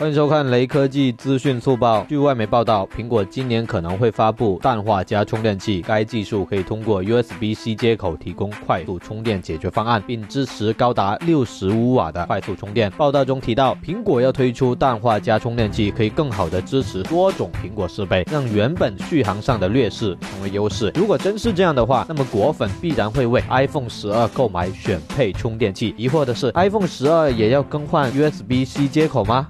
欢迎收看雷科技资讯速报。据外媒报道苹果今年可能会发布氮化镓充电器该技术可以通过 usbc 接口提供快速充电解决方案并支持高达六十五瓦的快速充电报道中提到苹果要推出氮化镓充电器可以更好的支持多种苹果设备让原本续航上的劣势成为优势。如果真是这样的话那么果粉必然会为 iphone 十二购买选配充电器疑惑的是 iphone 十二也要更换 usbc 接口吗？